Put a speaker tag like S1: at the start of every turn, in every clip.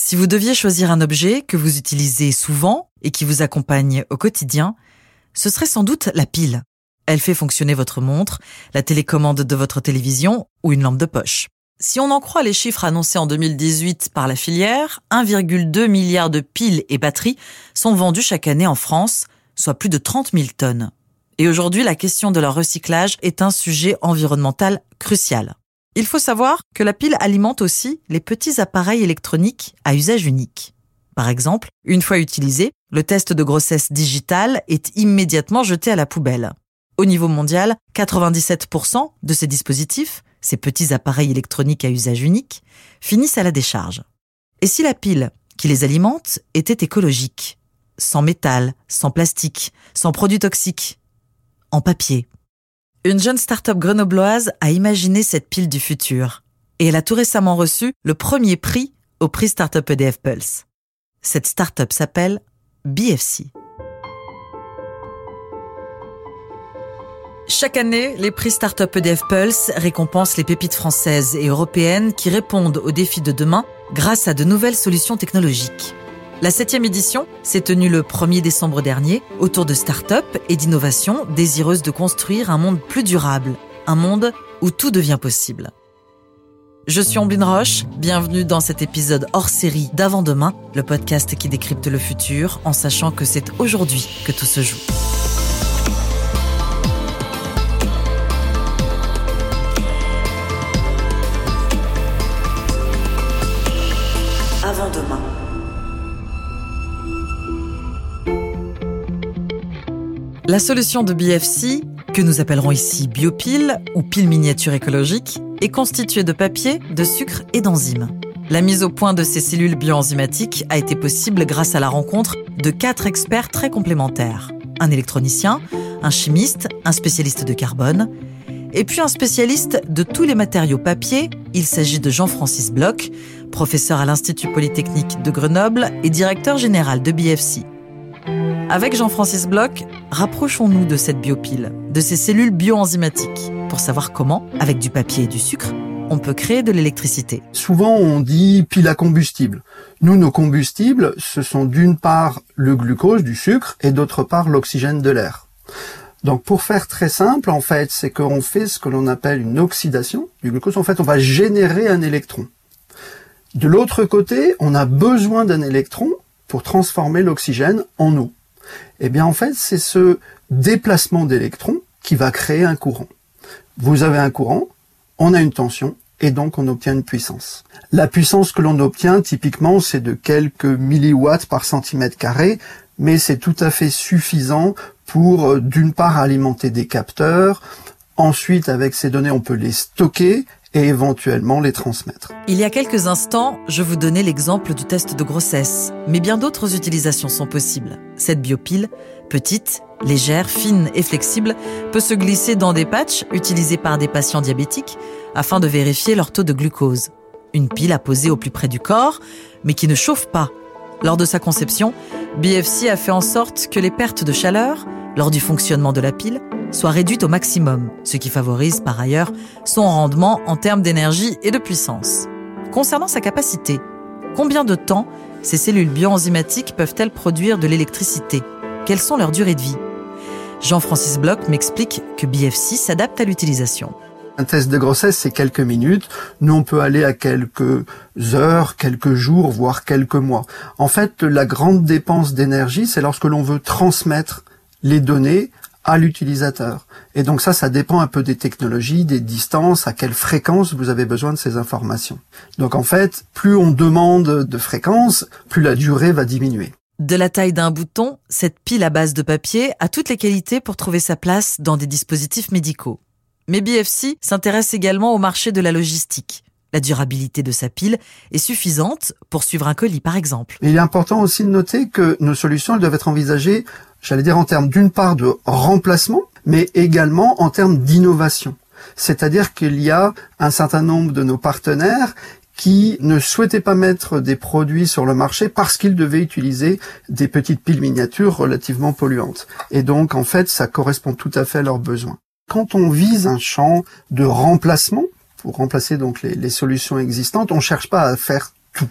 S1: Si vous deviez choisir un objet que vous utilisez souvent et qui vous accompagne au quotidien, ce serait sans doute la pile. Elle fait fonctionner votre montre, la télécommande de votre télévision ou une lampe de poche. Si on en croit les chiffres annoncés en 2018 par la filière, 1,2 milliard de piles et batteries sont vendues chaque année en France, soit plus de 30 000 tonnes. Et aujourd'hui, la question de leur recyclage est un sujet environnemental crucial. Il faut savoir que la pile alimente aussi les petits appareils électroniques à usage unique. Par exemple, une fois utilisé, le test de grossesse digitale est immédiatement jeté à la poubelle. Au niveau mondial, 97% de ces dispositifs, ces petits appareils électroniques à usage unique, finissent à la décharge. Et si la pile qui les alimente était écologique, sans métal, sans plastique, sans produits toxiques, en papier, une jeune start-up grenobloise a imaginé cette pile du futur et elle a tout récemment reçu le premier prix au prix Startup EDF Pulse. Cette start-up s'appelle BFC. Chaque année, les prix Startup EDF Pulse récompensent les pépites françaises et européennes qui répondent aux défis de demain grâce à de nouvelles solutions technologiques. La septième édition s'est tenue le 1er décembre dernier autour de start-up et d'innovations désireuses de construire un monde plus durable, un monde où tout devient possible. Je suis Ambline Roche, bienvenue dans cet épisode hors série d'Avant-demain, le podcast qui décrypte le futur en sachant que c'est aujourd'hui que tout se joue. La solution de BFC, que nous appellerons ici biopile ou pile miniature écologique, est constituée de papier, de sucre et d'enzymes. La mise au point de ces cellules bioenzymatiques a été possible grâce à la rencontre de quatre experts très complémentaires. Un électronicien, un chimiste, un spécialiste de carbone, et puis un spécialiste de tous les matériaux papier. Il s'agit de Jean-Francis Bloch, professeur à l'Institut Polytechnique de Grenoble et directeur général de BFC. Avec Jean-Francis Bloch, rapprochons-nous de cette biopile, de ces cellules bioenzymatiques, pour savoir comment, avec du papier et du sucre, on peut créer de l'électricité.
S2: Souvent, on dit pile à combustible. Nous, nos combustibles, ce sont d'une part le glucose, du sucre, et d'autre part l'oxygène de l'air. Donc, pour faire très simple, en fait, c'est qu'on fait ce que l'on appelle une oxydation du glucose. En fait, on va générer un électron. De l'autre côté, on a besoin d'un électron pour transformer l'oxygène en eau. Eh bien, en fait, c'est ce déplacement d'électrons qui va créer un courant. Vous avez un courant, on a une tension, et donc on obtient une puissance. La puissance que l'on obtient, typiquement, c'est de quelques milliwatts par centimètre carré, mais c'est tout à fait suffisant pour, euh, d'une part, alimenter des capteurs, ensuite, avec ces données, on peut les stocker, et éventuellement les transmettre.
S1: Il y a quelques instants, je vous donnais l'exemple du test de grossesse, mais bien d'autres utilisations sont possibles. Cette biopile, petite, légère, fine et flexible, peut se glisser dans des patchs utilisés par des patients diabétiques afin de vérifier leur taux de glucose. Une pile à poser au plus près du corps, mais qui ne chauffe pas. Lors de sa conception, BFC a fait en sorte que les pertes de chaleur, lors du fonctionnement de la pile, soit réduite au maximum, ce qui favorise par ailleurs son rendement en termes d'énergie et de puissance. Concernant sa capacité, combien de temps ces cellules bioenzymatiques peuvent-elles produire de l'électricité? Quelles sont leurs durées de vie? Jean-Francis Bloch m'explique que BFC s'adapte à l'utilisation.
S2: Un test de grossesse, c'est quelques minutes. Nous, on peut aller à quelques heures, quelques jours, voire quelques mois. En fait, la grande dépense d'énergie, c'est lorsque l'on veut transmettre les données à l'utilisateur. Et donc ça, ça dépend un peu des technologies, des distances, à quelle fréquence vous avez besoin de ces informations. Donc en fait, plus on demande de fréquence, plus la durée va diminuer.
S1: De la taille d'un bouton, cette pile à base de papier a toutes les qualités pour trouver sa place dans des dispositifs médicaux. Mais BFC s'intéresse également au marché de la logistique. La durabilité de sa pile est suffisante pour suivre un colis, par exemple.
S2: il est important aussi de noter que nos solutions elles doivent être envisagées j'allais dire en termes d'une part de remplacement, mais également en termes d'innovation. C'est-à-dire qu'il y a un certain nombre de nos partenaires qui ne souhaitaient pas mettre des produits sur le marché parce qu'ils devaient utiliser des petites piles miniatures relativement polluantes. Et donc, en fait, ça correspond tout à fait à leurs besoins. Quand on vise un champ de remplacement, pour remplacer donc les, les solutions existantes, on ne cherche pas à faire tout.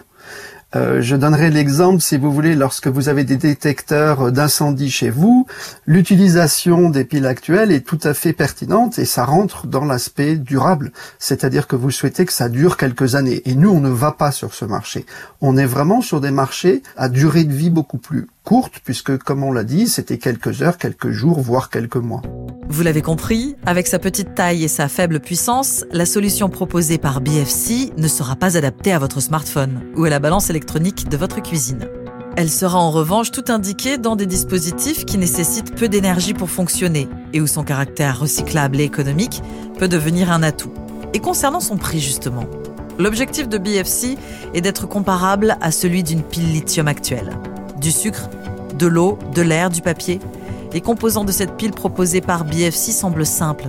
S2: Euh, je donnerai l'exemple, si vous voulez, lorsque vous avez des détecteurs d'incendie chez vous, l'utilisation des piles actuelles est tout à fait pertinente et ça rentre dans l'aspect durable. C'est-à-dire que vous souhaitez que ça dure quelques années. Et nous, on ne va pas sur ce marché. On est vraiment sur des marchés à durée de vie beaucoup plus courte, puisque, comme on l'a dit, c'était quelques heures, quelques jours, voire quelques mois.
S1: Vous l'avez compris, avec sa petite taille et sa faible puissance, la solution proposée par BFC ne sera pas adaptée à votre smartphone ou à la balance électronique de votre cuisine. Elle sera en revanche tout indiquée dans des dispositifs qui nécessitent peu d'énergie pour fonctionner et où son caractère recyclable et économique peut devenir un atout. Et concernant son prix justement, l'objectif de BFC est d'être comparable à celui d'une pile lithium actuelle. Du sucre de l'eau, de l'air, du papier. Les composants de cette pile proposée par BFC semblent simples.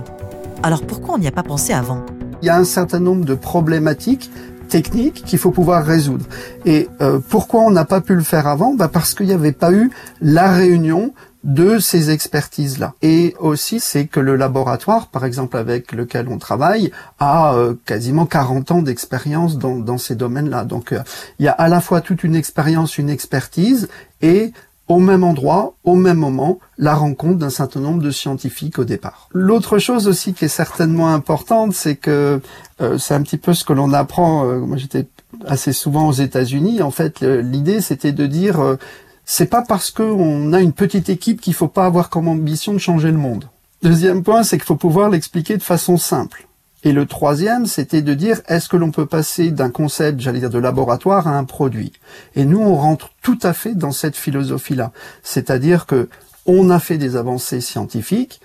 S1: Alors pourquoi on n'y a pas pensé avant?
S2: Il y a un certain nombre de problématiques techniques qu'il faut pouvoir résoudre. Et euh, pourquoi on n'a pas pu le faire avant? Bah Parce qu'il n'y avait pas eu la réunion de ces expertises-là. Et aussi, c'est que le laboratoire, par exemple avec lequel on travaille, a euh, quasiment 40 ans d'expérience dans, dans, ces domaines-là. Donc, euh, il y a à la fois toute une expérience, une expertise, et au même endroit, au même moment, la rencontre d'un certain nombre de scientifiques au départ. L'autre chose aussi qui est certainement importante, c'est que euh, c'est un petit peu ce que l'on apprend. Euh, moi, j'étais assez souvent aux États-Unis. En fait, l'idée, c'était de dire, euh, c'est pas parce qu'on a une petite équipe qu'il faut pas avoir comme ambition de changer le monde. Deuxième point, c'est qu'il faut pouvoir l'expliquer de façon simple. Et le troisième, c'était de dire est-ce que l'on peut passer d'un concept, j'allais dire, de laboratoire à un produit? Et nous, on rentre tout à fait dans cette philosophie-là. C'est-à-dire que on a fait des avancées scientifiques,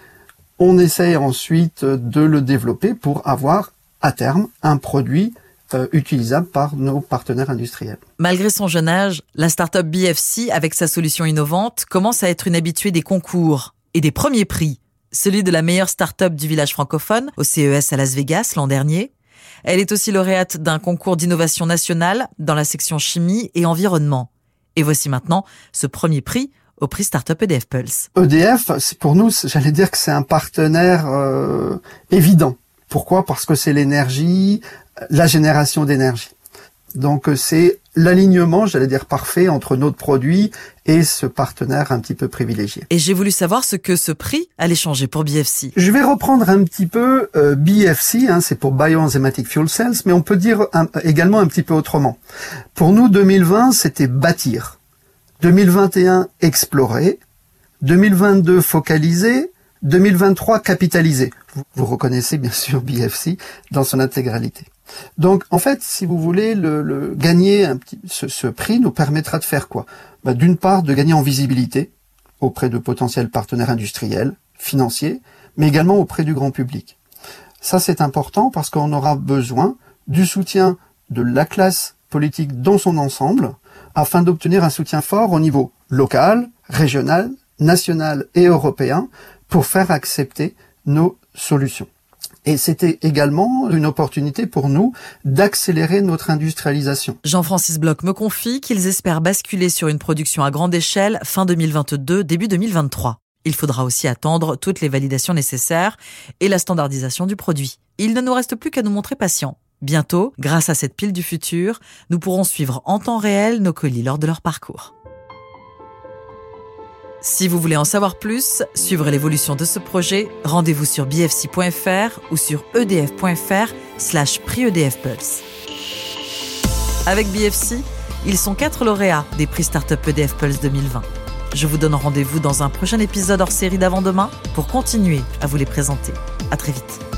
S2: on essaye ensuite de le développer pour avoir à terme un produit euh, utilisable par nos partenaires industriels.
S1: Malgré son jeune âge, la start-up BFC, avec sa solution innovante, commence à être une habituée des concours et des premiers prix celui de la meilleure start-up du village francophone au CES à Las Vegas l'an dernier. Elle est aussi lauréate d'un concours d'innovation nationale dans la section chimie et environnement. Et voici maintenant ce premier prix au prix Startup EDF Pulse.
S2: EDF, pour nous, j'allais dire que c'est un partenaire euh, évident. Pourquoi? Parce que c'est l'énergie, la génération d'énergie. Donc euh, c'est l'alignement, j'allais dire parfait, entre notre produit et ce partenaire un petit peu privilégié.
S1: Et j'ai voulu savoir ce que ce prix allait changer pour BFC.
S2: Je vais reprendre un petit peu euh, BFC, hein, c'est pour Bioenzymatic Fuel Cells, mais on peut dire également un petit peu autrement. Pour nous, 2020, c'était bâtir. 2021, explorer. 2022, focaliser. 2023, capitaliser. vous reconnaissez bien sûr BFC dans son intégralité. Donc, en fait, si vous voulez, le, gagner un petit, ce, prix nous permettra de faire quoi? Bah, D'une part, de gagner en visibilité auprès de potentiels partenaires industriels, financiers, mais également auprès du grand public. Ça, c'est important parce qu'on aura besoin du soutien de la classe politique dans son ensemble afin d'obtenir un soutien fort au niveau local, régional, national et européen pour faire accepter nos solutions. Et c'était également une opportunité pour nous d'accélérer notre industrialisation.
S1: Jean-Francis Bloch me confie qu'ils espèrent basculer sur une production à grande échelle fin 2022, début 2023. Il faudra aussi attendre toutes les validations nécessaires et la standardisation du produit. Il ne nous reste plus qu'à nous montrer patients. Bientôt, grâce à cette pile du futur, nous pourrons suivre en temps réel nos colis lors de leur parcours. Si vous voulez en savoir plus, suivre l'évolution de ce projet, rendez-vous sur bfc.fr ou sur edf.fr slash prix Pulse. Avec BFC, ils sont quatre lauréats des prix Startup EDF Pulse 2020. Je vous donne rendez-vous dans un prochain épisode hors série d'avant-demain pour continuer à vous les présenter. À très vite.